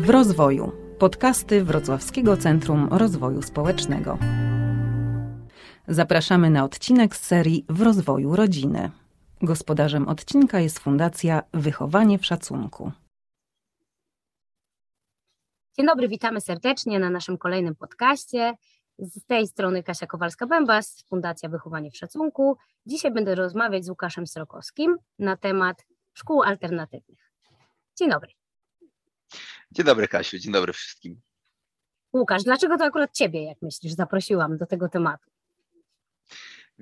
W rozwoju. Podcasty Wrocławskiego Centrum Rozwoju Społecznego. Zapraszamy na odcinek z serii W rozwoju rodziny. Gospodarzem odcinka jest Fundacja Wychowanie w Szacunku. Dzień dobry, witamy serdecznie na naszym kolejnym podcaście. Z tej strony Kasia Kowalska-Bębas, Fundacja Wychowanie w Szacunku. Dzisiaj będę rozmawiać z Łukaszem Srokowskim na temat szkół alternatywnych. Dzień dobry. Dzień dobry Kasiu, dzień dobry wszystkim. Łukasz, dlaczego to akurat Ciebie, jak myślisz, zaprosiłam do tego tematu?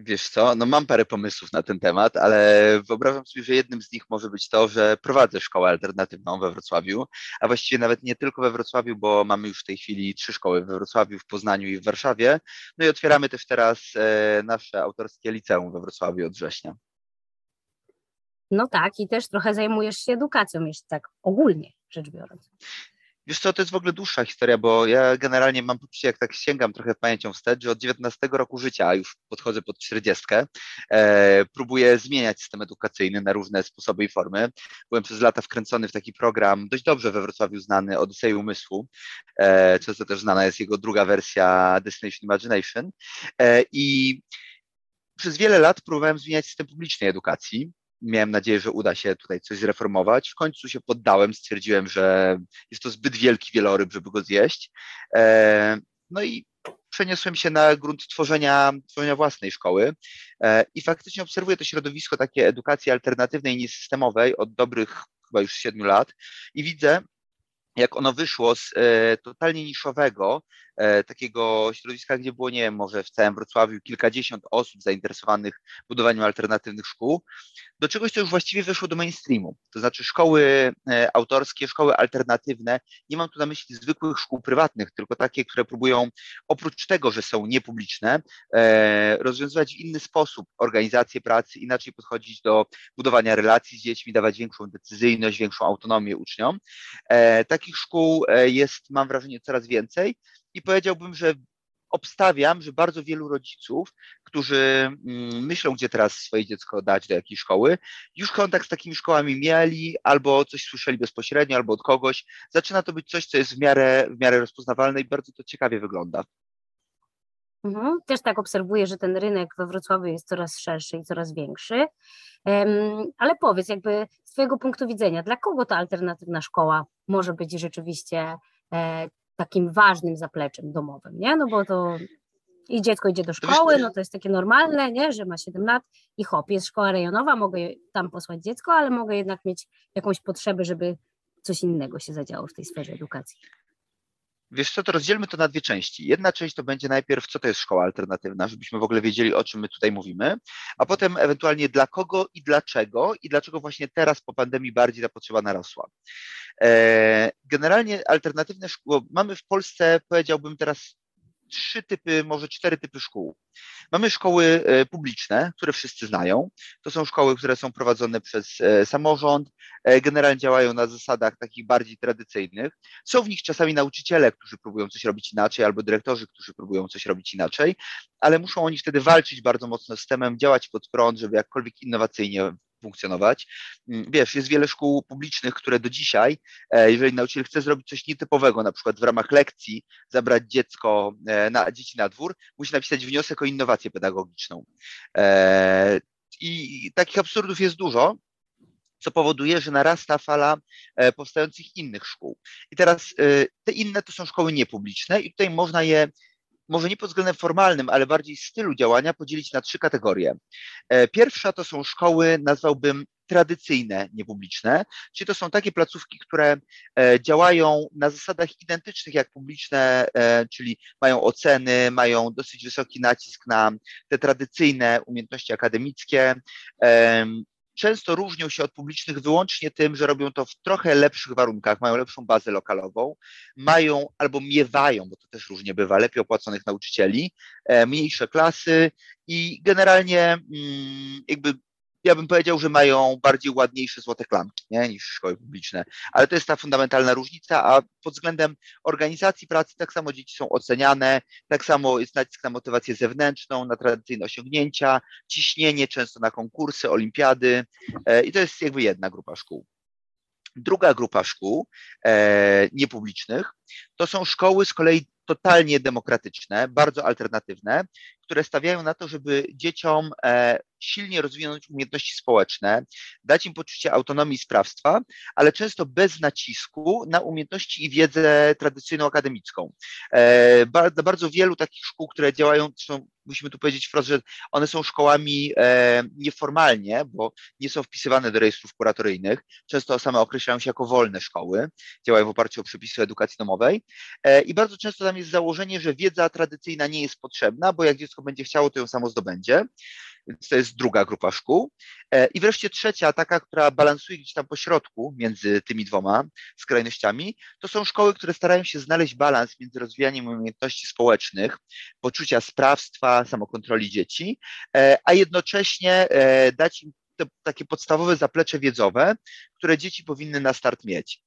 Wiesz co, no mam parę pomysłów na ten temat, ale wyobrażam sobie, że jednym z nich może być to, że prowadzę szkołę alternatywną we Wrocławiu, a właściwie nawet nie tylko we Wrocławiu, bo mamy już w tej chwili trzy szkoły we Wrocławiu, w Poznaniu i w Warszawie. No i otwieramy też teraz e, nasze autorskie liceum we Wrocławiu od września. No tak, i też trochę zajmujesz się edukacją, jeśli tak ogólnie rzecz biorąc. Wiesz co, to jest w ogóle dłuższa historia, bo ja generalnie mam poczucie, jak tak sięgam trochę pamięcią wstecz, że od 19 roku życia, a już podchodzę pod 40, e, próbuję zmieniać system edukacyjny na różne sposoby i formy. Byłem przez lata wkręcony w taki program, dość dobrze we Wrocławiu znany, Odyssey Umysłu. E, często też znana jest jego druga wersja Destination Imagination. E, I przez wiele lat próbowałem zmieniać system publicznej edukacji miałem nadzieję, że uda się tutaj coś zreformować. W końcu się poddałem, stwierdziłem, że jest to zbyt wielki wieloryb, żeby go zjeść. E, no i przeniosłem się na grunt tworzenia, tworzenia własnej szkoły e, i faktycznie obserwuję to środowisko takiej edukacji alternatywnej, niesystemowej od dobrych chyba już siedmiu lat i widzę, jak ono wyszło z e, totalnie niszowego, e, takiego środowiska, gdzie było, nie wiem, może w całym Wrocławiu kilkadziesiąt osób zainteresowanych budowaniem alternatywnych szkół, do czegoś, co już właściwie wyszło do mainstreamu. To znaczy szkoły e, autorskie, szkoły alternatywne. Nie mam tu na myśli zwykłych szkół prywatnych, tylko takie, które próbują oprócz tego, że są niepubliczne, rozwiązywać w inny sposób organizację pracy, inaczej podchodzić do budowania relacji z dziećmi, dawać większą decyzyjność, większą autonomię uczniom. E, takich szkół jest, mam wrażenie, coraz więcej i powiedziałbym, że obstawiam, że bardzo wielu rodziców, którzy mm, myślą, gdzie teraz swoje dziecko dać do jakiej szkoły, już kontakt z takimi szkołami mieli, albo coś słyszeli bezpośrednio, albo od kogoś. Zaczyna to być coś, co jest w miarę, w miarę rozpoznawalne i bardzo to ciekawie wygląda. Mhm. Też tak obserwuję, że ten rynek we Wrocławiu jest coraz szerszy i coraz większy. Ale powiedz, jakby z Twojego punktu widzenia, dla kogo ta alternatywna szkoła może być rzeczywiście e, takim ważnym zapleczem domowym, nie? No bo to i dziecko idzie do szkoły, no to jest takie normalne, nie? Że ma 7 lat i hop, jest szkoła rejonowa, mogę tam posłać dziecko, ale mogę jednak mieć jakąś potrzebę, żeby coś innego się zadziało w tej sferze edukacji. Wiesz co, to rozdzielmy to na dwie części. Jedna część to będzie najpierw, co to jest szkoła alternatywna, żebyśmy w ogóle wiedzieli, o czym my tutaj mówimy, a potem ewentualnie dla kogo i dlaczego i dlaczego właśnie teraz po pandemii bardziej ta potrzeba narosła. E, generalnie alternatywne szkoły, mamy w Polsce, powiedziałbym teraz trzy typy, może cztery typy szkół. Mamy szkoły e, publiczne, które wszyscy znają. To są szkoły, które są prowadzone przez e, samorząd, e, generalnie działają na zasadach takich bardziej tradycyjnych. Są w nich czasami nauczyciele, którzy próbują coś robić inaczej, albo dyrektorzy, którzy próbują coś robić inaczej, ale muszą oni wtedy walczyć bardzo mocno z systemem, działać pod prąd, żeby jakkolwiek innowacyjnie funkcjonować. Mm, wiesz, jest wiele szkół publicznych, które do dzisiaj, e, jeżeli nauczyciel chce zrobić coś nietypowego, na przykład w ramach lekcji zabrać dziecko e, na dzieci na dwór, musi napisać wniosek o innowację pedagogiczną. E, I takich absurdów jest dużo, co powoduje, że narasta fala powstających innych szkół. I teraz te inne to są szkoły niepubliczne i tutaj można je może nie pod względem formalnym, ale bardziej stylu działania podzielić na trzy kategorie. E, pierwsza to są szkoły, nazwałbym tradycyjne, niepubliczne, czyli to są takie placówki, które e, działają na zasadach identycznych jak publiczne, e, czyli mają oceny, mają dosyć wysoki nacisk na te tradycyjne umiejętności akademickie, często różnią się od publicznych wyłącznie tym, że robią to w trochę lepszych warunkach, mają lepszą bazę lokalową, mają albo miewają, bo to też różnie bywa, lepiej opłaconych nauczycieli, e, mniejsze klasy i generalnie mm, jakby ja bym powiedział, że mają bardziej ładniejsze złote klamki nie, niż szkoły publiczne. Ale to jest ta fundamentalna różnica, a pod względem organizacji pracy tak samo dzieci są oceniane, tak samo jest nacisk na motywację zewnętrzną, na tradycyjne osiągnięcia, ciśnienie często na konkursy, olimpiady e, i to jest jakby jedna grupa szkół. Druga grupa szkół e, niepublicznych to są szkoły z kolei totalnie demokratyczne, bardzo alternatywne, które stawiają na to, żeby dzieciom e, silnie rozwinąć umiejętności społeczne, dać im poczucie autonomii i sprawstwa, ale często bez nacisku na umiejętności i wiedzę tradycyjną akademicką. E, bardzo wielu takich szkół, które działają, musimy tu powiedzieć wprost, że one są szkołami e, nieformalnie, bo nie są wpisywane do rejestrów kuratoryjnych, często same określają się jako wolne szkoły, działają w oparciu o przepisy edukacji domowej i bardzo często tam jest założenie, że wiedza tradycyjna nie jest potrzebna, bo jak dziecko będzie chciało, to ją samo zdobędzie. Więc to jest druga grupa szkół. E, I wreszcie trzecia, taka, która balansuje gdzieś tam po środku między tymi dwoma skrajnościami, to są szkoły, które starają się znaleźć balans między rozwijaniem umiejętności społecznych, poczucia sprawstwa, samokontroli dzieci, e, a jednocześnie e, dać im te takie podstawowe zaplecze wiedzowe, które dzieci powinny na start mieć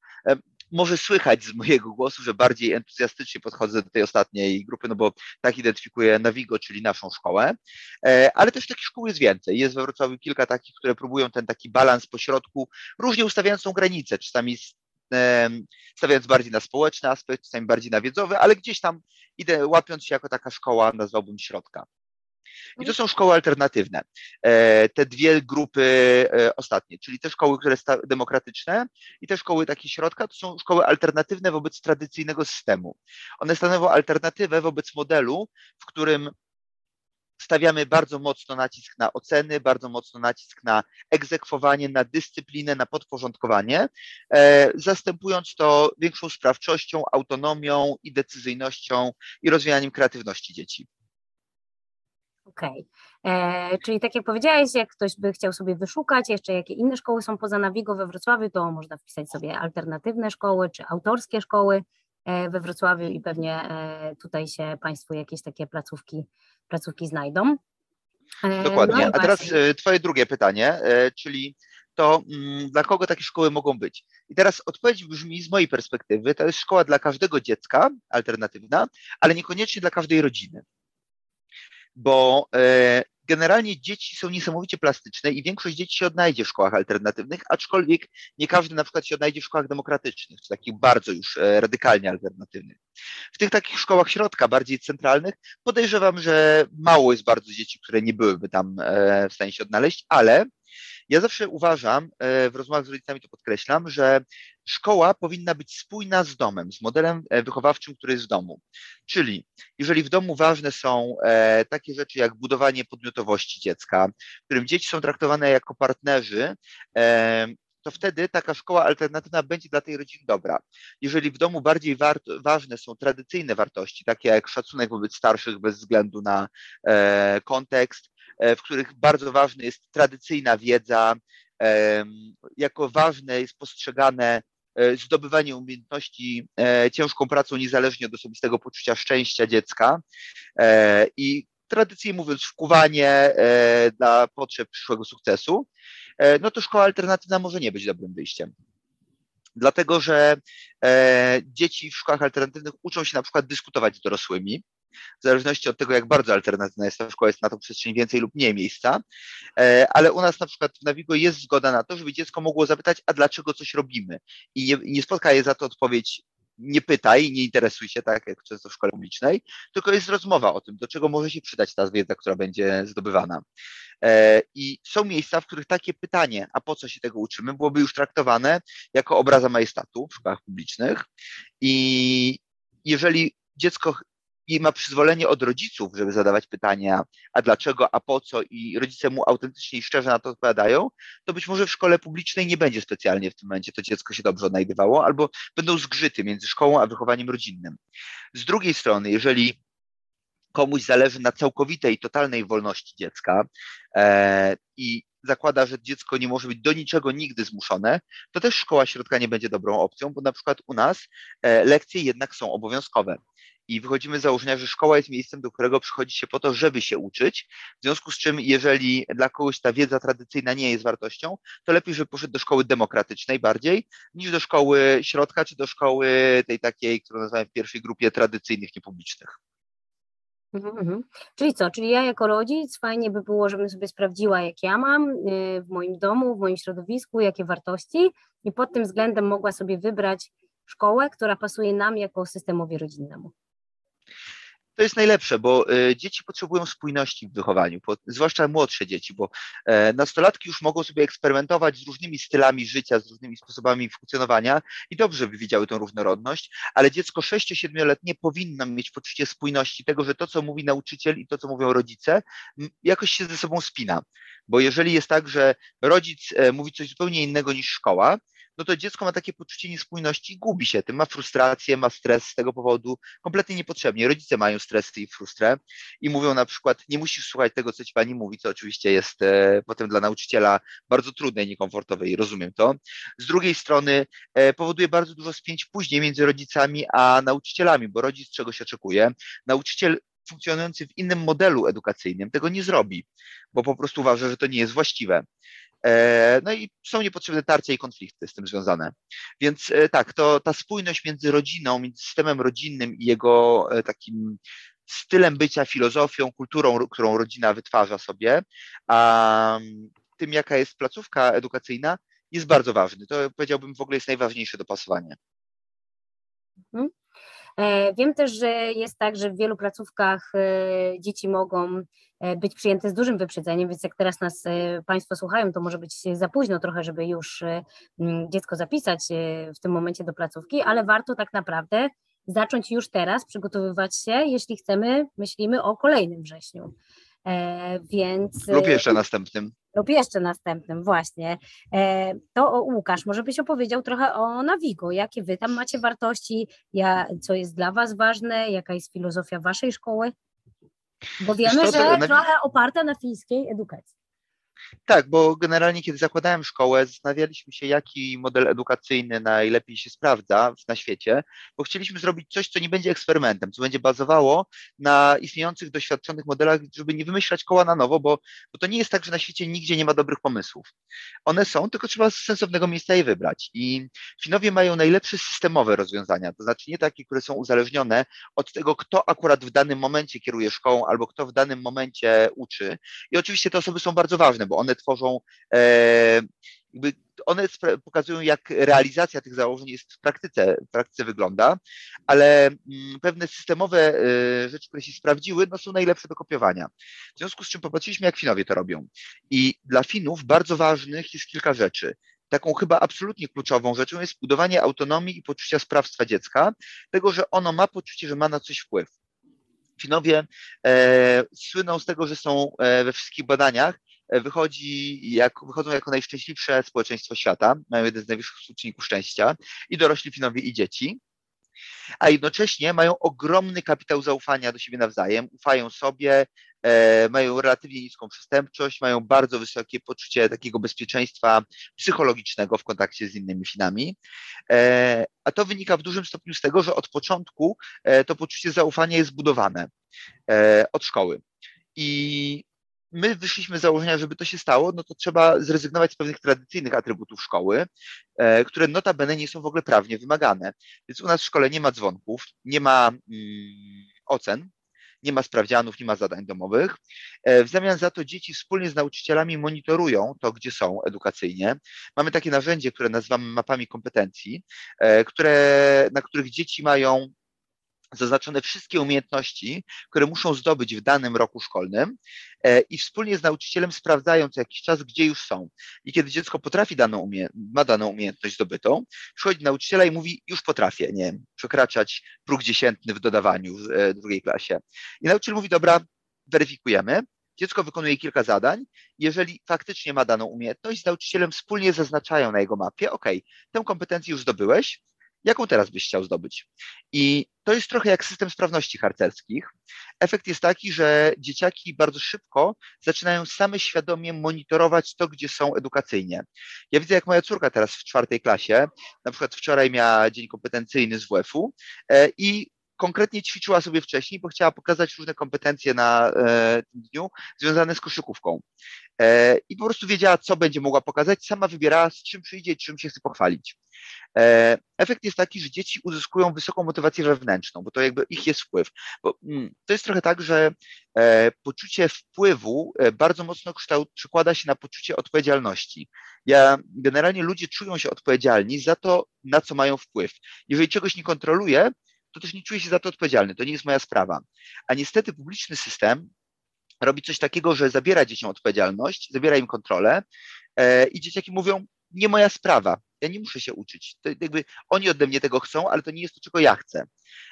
może słychać z mojego głosu, że bardziej entuzjastycznie podchodzę do tej ostatniej grupy, no bo tak identyfikuję Navigo, czyli naszą szkołę, e, ale też takich szkół jest więcej. Jest we Wrocławiu kilka takich, które próbują ten taki balans pośrodku, różnie ustawiając tą granicę, czasami stawiając bardziej na społeczny aspekt, czasami bardziej na wiedzowy, ale gdzieś tam idę, łapiąc się jako taka szkoła, nazwałbym środka. I to są szkoły alternatywne. E, te dwie grupy e, ostatnie, czyli te szkoły, które są demokratyczne i te szkoły takie środka, to są szkoły alternatywne wobec tradycyjnego systemu. One stanowią alternatywę wobec modelu, w którym stawiamy bardzo mocno nacisk na oceny, bardzo mocno nacisk na egzekwowanie, na dyscyplinę, na podporządkowanie, e, zastępując to większą sprawczością, autonomią i decyzyjnością i rozwijaniem kreatywności dzieci. Okej, okay. E, czyli tak jak powiedziałeś, jak ktoś by chciał sobie wyszukać jeszcze jakie inne szkoły są poza Navigo we Wrocławiu, to można wpisać sobie alternatywne szkoły czy autorskie szkoły e, we Wrocławiu i pewnie e, tutaj się Państwu jakieś takie placówki, placówki znajdą. Dokładnie. No A teraz Twoje drugie pytanie, czyli to mm, dla kogo takie szkoły mogą być? I teraz odpowiedź brzmi z mojej perspektywy, to jest szkoła dla każdego dziecka, alternatywna, ale niekoniecznie dla każdej rodziny bo e, generalnie dzieci są niesamowicie plastyczne i większość dzieci się odnajdzie w szkołach alternatywnych, aczkolwiek nie każdy na przykład się odnajdzie w szkołach demokratycznych, czy takich bardzo już e, radykalnie alternatywnych. W tych takich szkołach środka, bardziej centralnych, podejrzewam, że mało jest bardzo dzieci, które nie byłyby tam e, w stanie się odnaleźć, ale ja zawsze uważam, w rozmowach z rodzicami to podkreślam, że szkoła powinna być spójna z domem, z modelem e, wychowawczym, który jest w domu. Czyli jeżeli w domu ważne są e, takie rzeczy jak budowanie podmiotowości dziecka, w którym dzieci są traktowane jako partnerzy, e, to wtedy taka szkoła alternatywna będzie dla tej rodziny dobra. Jeżeli w domu bardziej ważne są tradycyjne wartości, takie jak szacunek wobec starszych bez względu na e, kontekst, e, w których bardzo ważna jest tradycyjna wiedza, e, jako ważne jest postrzegane E, zdobywanie umiejętności e, ciężką pracą niezależnie od osobistego poczucia szczęścia dziecka. E, i tradycyjnie mówiąc wkuwanie dla potrzeb przyszłego sukcesu, no to szkoła alternatywna może nie być dobrym wyjściem. Dlatego, że dzieci w szkołach alternatywnych uczą się na przykład dyskutować z dorosłymi, w zależności od tego, jak bardzo alternatywna jest ta szkoła, jest na tą przestrzeń więcej lub mniej miejsca, e, ale u nas na przykład w Navigo jest zgoda na to, żeby dziecko mogło zapytać, a dlaczego coś robimy? I nie, nie spotka je za to odpowiedź nie pytaj, nie interesuj się, tak jak często w szkole publicznej, tylko jest rozmowa o tym, do czego może się przydać ta wiedza, która będzie zdobywana. E, I są miejsca, w których takie pytanie, a po co się tego uczymy, byłoby już traktowane jako obraza majestatu w szkołach publicznych. I jeżeli dziecko i ma przyzwolenie od rodziców, żeby zadawać pytania, a dlaczego, a po co, i rodzice mu autentycznie i szczerze na to odpowiadają, to być może w szkole publicznej nie będzie specjalnie w tym momencie to dziecko się dobrze odnajdywało, albo będą zgrzyty między szkołą a wychowaniem rodzinnym. Z drugiej strony, jeżeli komuś zależy na całkowitej, totalnej wolności dziecka e, i zakłada, że dziecko nie może być do niczego nigdy zmuszone, to też szkoła środka nie będzie dobrą opcją, bo na przykład u nas e, lekcje jednak są obowiązkowe i wychodzimy z założenia, że szkoła jest miejscem, do którego przychodzi się po to, żeby się uczyć. W związku z czym, jeżeli dla kogoś ta wiedza tradycyjna nie jest wartością, to lepiej, żeby poszedł do szkoły demokratycznej bardziej, niż do szkoły środka, czy do szkoły tej takiej, którą nazywamy w pierwszej grupie tradycyjnych, niepublicznych. Mhm, mhm. Czyli co? Czyli ja jako rodzic fajnie by było, żebym sobie sprawdziła, jak ja mam y, w moim domu, w moim środowisku, jakie wartości i pod tym względem mogła sobie wybrać szkołę, która pasuje nam jako systemowi rodzinnemu to jest najlepsze, bo e, dzieci potrzebują spójności w wychowaniu, zwłaszcza młodsze dzieci, bo e, nastolatki już mogą sobie eksperymentować z różnymi stylami życia, z różnymi sposobami funkcjonowania i dobrze by widziały tą różnorodność, ale dziecko 6-7-letnie powinno mieć poczucie spójności tego, że to, co mówi nauczyciel i to, co mówią rodzice, jakoś się ze sobą spina. Bo jeżeli jest tak, że rodzic e, mówi coś zupełnie innego niż szkoła, no to dziecko ma takie poczucie niespójności, gubi się tym, ma frustrację, ma stres z tego powodu, kompletnie niepotrzebnie. Rodzice mają stresy i frustrę i mówią na przykład, nie musisz słuchać tego, co ci pani mówi, co oczywiście jest e, potem dla nauczyciela bardzo trudne i niekomfortowe i rozumiem to. Z drugiej strony e, powoduje bardzo dużo spięć później między rodzicami a nauczycielami, bo rodzic czegoś oczekuje, nauczyciel funkcjonujący w innym modelu edukacyjnym tego nie zrobi, bo po prostu uważa, że to nie jest właściwe. E, no i są niepotrzebne tarcia i konflikty z tym związane. Więc e, tak, to ta spójność między rodziną, między systemem rodzinnym i jego e, takim stylem bycia, filozofią, kulturą, którą rodzina wytwarza sobie, a tym, jaka jest placówka edukacyjna, jest bardzo ważny. To powiedziałbym w ogóle jest najważniejsze dopasowanie. Mhm. Wiem też, że jest tak, że w wielu placówkach dzieci mogą E, być przyjęte z dużym wyprzedzeniem, więc jak teraz nas e, Państwo słuchają, to może być za późno trochę, żeby już e, dziecko zapisać w tym momencie do placówki, ale warto tak naprawdę zacząć już teraz przygotowywać się, jeśli chcemy, myślimy o kolejnym wrześniu. Więc, lub jeszcze następnym. Lub jeszcze następnym, właśnie. to Łukasz, może byś opowiedział trochę o Navigo, jakie wy tam macie wartości, ja, co jest dla was ważne, jaka jest filozofia waszej szkoły? Bo wiemy, że trochę oparta na fińskiej edukacji. Tak, bo generalnie kiedy zakładałem szkołę, zastanawialiśmy się, jaki model edukacyjny najlepiej się sprawdza na świecie, bo chcieliśmy zrobić coś, co nie będzie eksperymentem, co będzie bazowało na istniejących, doświadczonych modelach, żeby nie wymyślać koła na nowo, bo, bo to nie jest tak, że na świecie nigdzie nie ma dobrych pomysłów. One są, tylko trzeba z sensownego miejsca je wybrać. I Finowie mają najlepsze systemowe rozwiązania, to znaczy nie takie, które są uzależnione od tego, kto akurat w danym momencie kieruje szkołą albo kto w danym momencie uczy. I oczywiście te osoby są bardzo ważne, bo one tworzą, e, jakby one pokazują, jak realizacja tych założeń jest w praktyce, w praktyce wygląda, ale mm, pewne systemowe e, rzeczy, które się sprawdziły, no są najlepsze do kopiowania. W związku z czym popatrzyliśmy, jak Finowie to robią. I dla Finów bardzo ważnych jest kilka rzeczy taką chyba absolutnie kluczową rzeczą jest budowanie autonomii i poczucia sprawstwa dziecka, tego, że ono ma poczucie, że ma na coś wpływ. Finowie e, słyną z tego, że są e, we wszystkich badaniach wychodzi jak, wychodzą jako najszczęśliwsze społeczeństwo świata, mają jeden z najwyższych współczynników szczęścia i dorośli Finowie i dzieci, a jednocześnie mają ogromny kapitał zaufania do siebie nawzajem, ufają sobie, e, mają relatywnie niską przestępczość, mają bardzo wysokie poczucie takiego bezpieczeństwa psychologicznego w kontakcie z innymi Finami, e, a to wynika w dużym stopniu z tego, że od początku e, to poczucie zaufania jest budowane e, od szkoły. I my wyszliśmy z założenia, żeby to się stało, no to trzeba zrezygnować z pewnych tradycyjnych atrybutów szkoły, e, które notabene nie są w ogóle prawnie wymagane. Więc u nas w szkole nie ma dzwonków, nie ma mm, ocen, nie ma sprawdzianów, nie ma zadań domowych. E, w zamian za to dzieci wspólnie z nauczycielami monitorują to, gdzie są edukacyjnie. Mamy takie narzędzie, które nazywamy mapami kompetencji, e, które, na których dzieci mają zaznaczone wszystkie umiejętności, które muszą zdobyć w danym roku szkolnym e, i wspólnie z nauczycielem sprawdzają co jakiś czas, gdzie już są. I kiedy dziecko potrafi daną ma daną umiejętność zdobytą, przychodzi do nauczyciela i mówi, już potrafię, nie wiem, przekraczać próg dziesiętny w dodawaniu w e, drugiej klasie. I nauczyciel mówi, dobra, weryfikujemy, Dziecko wykonuje kilka zadań. Jeżeli faktycznie ma daną umiejętność, z nauczycielem wspólnie zaznaczają na jego mapie, OK, tę kompetencję już zdobyłeś, jaką teraz byś chciał zdobyć? I to jest trochę jak system sprawności harcerskich. Efekt jest taki, że dzieciaki bardzo szybko zaczynają same świadomie monitorować to, gdzie są edukacyjnie. Ja widzę, jak moja córka teraz w czwartej klasie, na przykład wczoraj miała dzień kompetencyjny z WF-u e, i konkretnie ćwiczyła sobie wcześniej, bo chciała pokazać różne kompetencje na tym dniu związane z koszykówką. I po prostu wiedziała, co będzie mogła pokazać, sama wybierała, z czym przyjdzie czym się chce pochwalić. Efekt jest taki, że dzieci uzyskują wysoką motywację wewnętrzną, bo to jakby ich jest wpływ. Bo mm, to jest trochę tak, że poczucie wpływu bardzo mocno kształt, przekłada się na poczucie odpowiedzialności. Ja generalnie ludzie czują się odpowiedzialni za to, na co mają wpływ. Jeżeli czegoś nie kontroluję, to też nie czuję się za to odpowiedzialny. To nie jest moja sprawa. A niestety publiczny system robi coś takiego, że zabiera dzieciom odpowiedzialność, zabiera im kontrolę e, i dzieciaki mówią, nie moja sprawa, ja nie muszę się uczyć. To jakby oni ode mnie tego chcą, ale to nie jest to, czego ja chcę.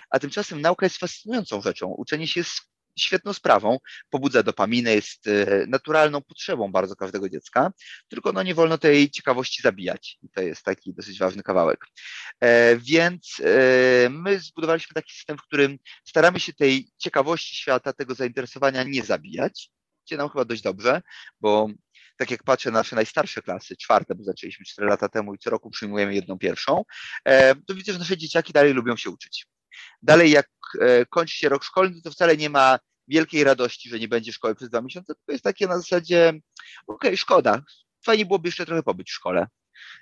A tymczasem nauka jest fascynującą rzeczą. Uczenie się jest świetną sprawą, pobudza dopaminę, jest e, naturalną potrzebą bardzo każdego dziecka, tylko no nie wolno tej ciekawości zabijać. I to jest taki dosyć ważny kawałek. E, więc e, my zbudowaliśmy taki system, w którym staramy się tej ciekawości świata, tego zainteresowania nie zabijać. Idzie nam chyba dość dobrze, bo tak jak patrzę na nasze najstarsze klasy, czwarte, bo zaczęliśmy 4 lata temu i co roku przyjmujemy jedną pierwszą, to widzę, że nasze dzieciaki dalej lubią się uczyć. Dalej, jak kończy się rok szkolny, to wcale nie ma wielkiej radości, że nie będzie szkoły przez dwa miesiące, to jest takie na zasadzie, okej, okay, szkoda, fajnie byłoby jeszcze trochę pobyć w szkole.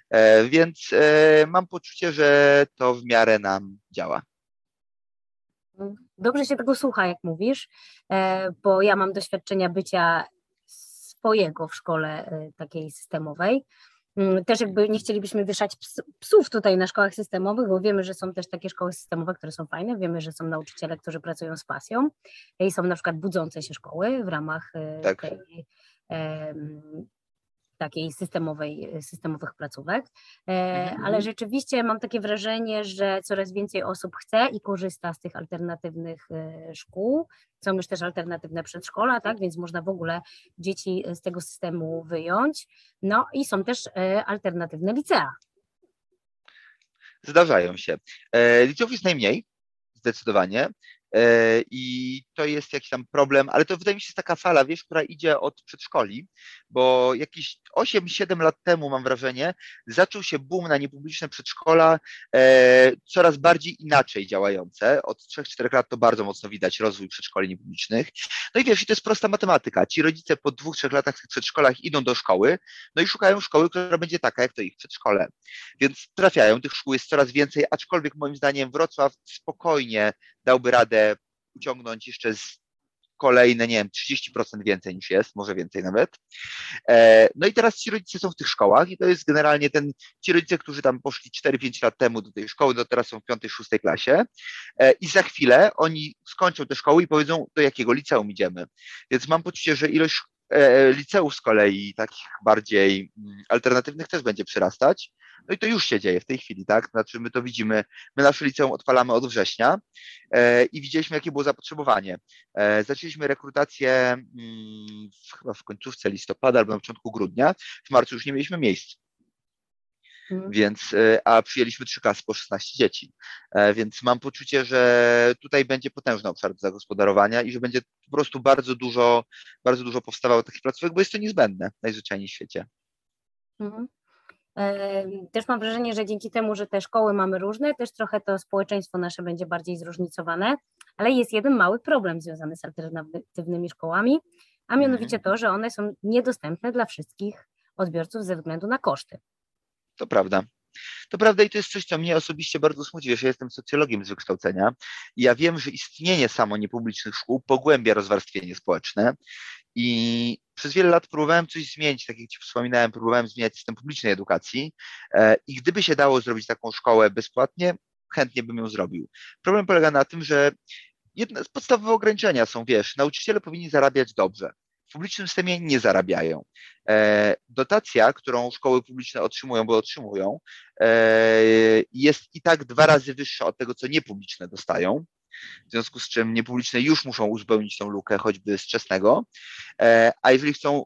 E, więc e, mam poczucie, że to w miarę nam działa. Dobrze się tego słucha, jak mówisz, e, bo ja mam doświadczenia bycia swojego w szkole takiej systemowej. Mm, też jakby nie chcielibyśmy wieszać psów tutaj na szkołach systemowych, bo wiemy, że są też takie szkoły systemowe, które są fajne, wiemy, że są nauczyciele, którzy pracują z pasją i są na przykład budzące się szkoły w ramach y, tak. tej, takiej systemowej, systemowych placówek, e, mhm. ale rzeczywiście mam takie wrażenie, że coraz więcej osób chce i korzysta z tych alternatywnych e, szkół. Są już też alternatywne przedszkola, tak, więc można w ogóle dzieci z tego systemu wyjąć. No i są też e, alternatywne licea. Zdarzają się. Liceów jest najmniej, zdecydowanie. E, i to jest jakiś tam problem, ale to wydaje mi się jest taka fala, wiesz, która idzie od przedszkoli, bo jakieś 8-7 lat temu, mam wrażenie, zaczął się boom na niepubliczne przedszkola, e, coraz bardziej inaczej działające. Od 3-4 lat to bardzo mocno widać rozwój przedszkoli niepublicznych. No i wiesz, i to jest prosta matematyka. Ci rodzice po dwóch, trzech latach w tych przedszkolach idą do szkoły, no i szukają szkoły, która będzie taka jak to ich przedszkole. Więc trafiają, tych szkół jest coraz więcej, aczkolwiek moim zdaniem Wrocław spokojnie dałby radę uciągnąć jeszcze z kolejne, nie wiem, 30% więcej niż jest, może więcej nawet. E, no i teraz ci rodzice są w tych szkołach i to jest generalnie ten, ci rodzice, którzy tam poszli 4-5 lat temu do tej szkoły, no teraz są w 5-6 klasie e, i za chwilę oni skończą te szkoły i powiedzą, do jakiego liceum idziemy. Więc mam poczucie, że ilość liceów z kolei takich bardziej mm, alternatywnych też będzie przyrastać. No i to już się dzieje w tej chwili, tak? Znaczy my to widzimy, my nasze liceum odpalamy od września e, i widzieliśmy, jakie było zapotrzebowanie. E, zaczęliśmy rekrutację mm, chyba w końcówce listopada albo na początku grudnia. W marcu już nie mieliśmy miejsc. Hmm. Więc, e, a przyjęliśmy trzy klasy po 16 dzieci. E, więc mam poczucie, że tutaj będzie potężny obszar do zagospodarowania i że będzie po prostu bardzo dużo, bardzo dużo powstawało takich placówek, bo jest to niezbędne najzwyczajniej w świecie. Mhm. Też mam wrażenie, że dzięki temu, że te szkoły mamy różne, też trochę to społeczeństwo nasze będzie bardziej zróżnicowane, ale jest jeden mały problem związany z alternatywnymi szkołami, a mhm. mianowicie to, że one są niedostępne dla wszystkich odbiorców ze względu na koszty. To prawda. To prawda i to jest coś, co mnie osobiście bardzo smuci, że ja jestem socjologiem z wykształcenia i ja wiem, że istnienie samo niepublicznych szkół pogłębia rozwarstwienie społeczne i przez wiele lat próbowałem coś zmienić, tak jak Ci wspominałem, próbowałem zmieniać system publicznej edukacji e, i gdyby się dało zrobić taką szkołę bezpłatnie, chętnie bym ją zrobił. Problem polega na tym, że jedne z podstawowych ograniczenia są, wiesz, nauczyciele powinni zarabiać dobrze. W publicznym systemie nie zarabiają. E, dotacja, którą szkoły publiczne otrzymują, bo otrzymują, e, jest i tak dwa razy wyższa od tego, co niepubliczne dostają. W związku z czym niepubliczne już muszą uzupełnić tą lukę choćby z czesnego, e, a jeżeli chcą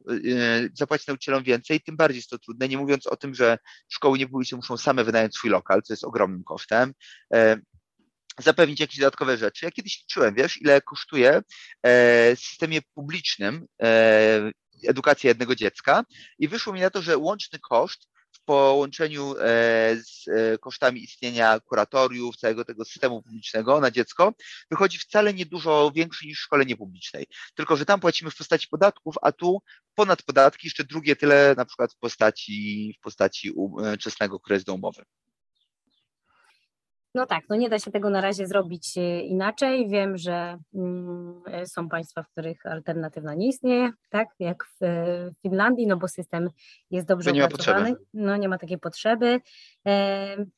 zapłacić nauczycielom więcej, tym bardziej jest to trudne, nie mówiąc o tym, że szkoły niepubliczne muszą same wynająć swój lokal, co jest ogromnym kosztem, zapewnić jakieś dodatkowe rzeczy. Ja kiedyś liczyłem, wiesz, ile kosztuje w systemie publicznym edukacja jednego dziecka i wyszło mi na to, że łączny koszt w połączeniu z kosztami istnienia kuratoriów, całego tego systemu publicznego na dziecko, wychodzi wcale nie dużo większy niż w szkole niepublicznej. Tylko, że tam płacimy w postaci podatków, a tu ponad podatki jeszcze drugie tyle na przykład w postaci, w postaci czesnego kredytu umowy. No tak, no nie da się tego na razie zrobić e, inaczej. Wiem, że mm, e, są państwa, w których alternatywna nie istnieje, tak, jak w e, Finlandii, no bo system jest dobrze nie opracowany, no nie ma takiej potrzeby.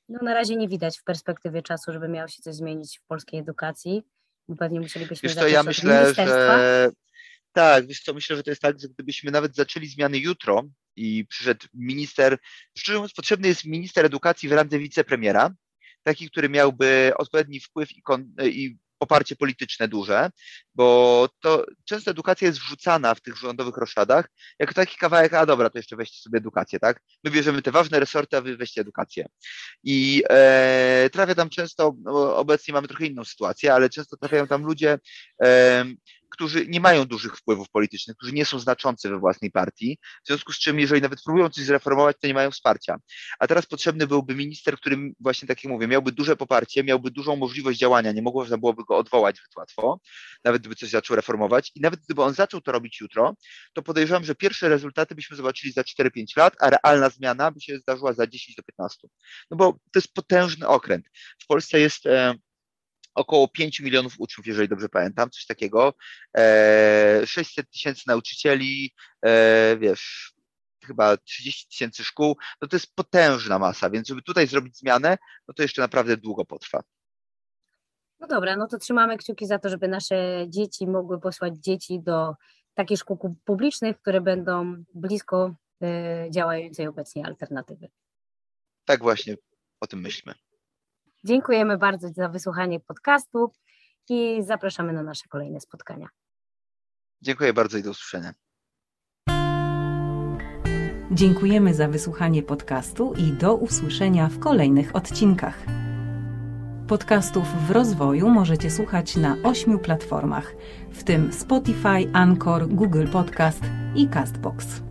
No na razie nie widać w perspektywie czasu, żeby miało się coś zmienić w polskiej edukacji, bo pewnie musielibyśmy Wiesz to ja myślę, że tak, wiesz co, myślę, że to jest tak, że gdybyśmy nawet zaczęli zmiany jutro i przyszedł minister, szczerze mówiąc, potrzebny jest minister edukacji w randze wicepremiera, taki, który miałby odpowiedni wpływ i, i poparcie polityczne duże, bo to często edukacja jest wrzucana w tych rządowych roszadach jako taki kawałek, a dobra, to jeszcze weźcie sobie edukację, tak? My bierzemy te ważne resorty, a wy weźcie edukację. I e, trafia tam często, no, obecnie mamy trochę inną sytuację, ale często trafiają tam ludzie, e, którzy nie mają dużych wpływów politycznych, którzy nie są znaczący we własnej partii, w związku z czym, jeżeli nawet próbują coś zreformować, to nie mają wsparcia. A teraz potrzebny byłby minister, który właśnie tak jak mówię, miałby duże poparcie, miałby dużą możliwość działania, nie mogło, byłoby go odwołać zbyt łatwo, nawet gdyby coś zaczął reformować i nawet gdyby on zaczął to robić jutro, to podejrzewam, że pierwsze rezultaty byśmy zobaczyli za 4-5 lat, a realna zmiana by się zdarzyła za 10 do 15. No bo to jest potężny okręt. W Polsce jest e, około 5 milionów uczniów, jeżeli dobrze pamiętam, coś takiego. 600 e, tysięcy nauczycieli, e, wiesz, chyba 30 tysięcy szkół, no to jest potężna masa, więc żeby tutaj zrobić zmianę, no to jeszcze naprawdę długo potrwa. No dobra, no to trzymamy kciuki za to, żeby nasze dzieci mogły posłać dzieci do takich szkół publicznych, które będą blisko y, działającej obecnie alternatywy. Tak właśnie, o tym myślmy. Dziękujemy bardzo za wysłuchanie podcastu i zapraszamy na nasze kolejne spotkania. Dziękuję bardzo i do usłyszenia. Dziękujemy za wysłuchanie podcastu i do usłyszenia w kolejnych odcinkach. Podcastów w rozwoju możecie słuchać na ośmiu platformach, w tym Spotify, Anchor, Google Podcast i Castbox.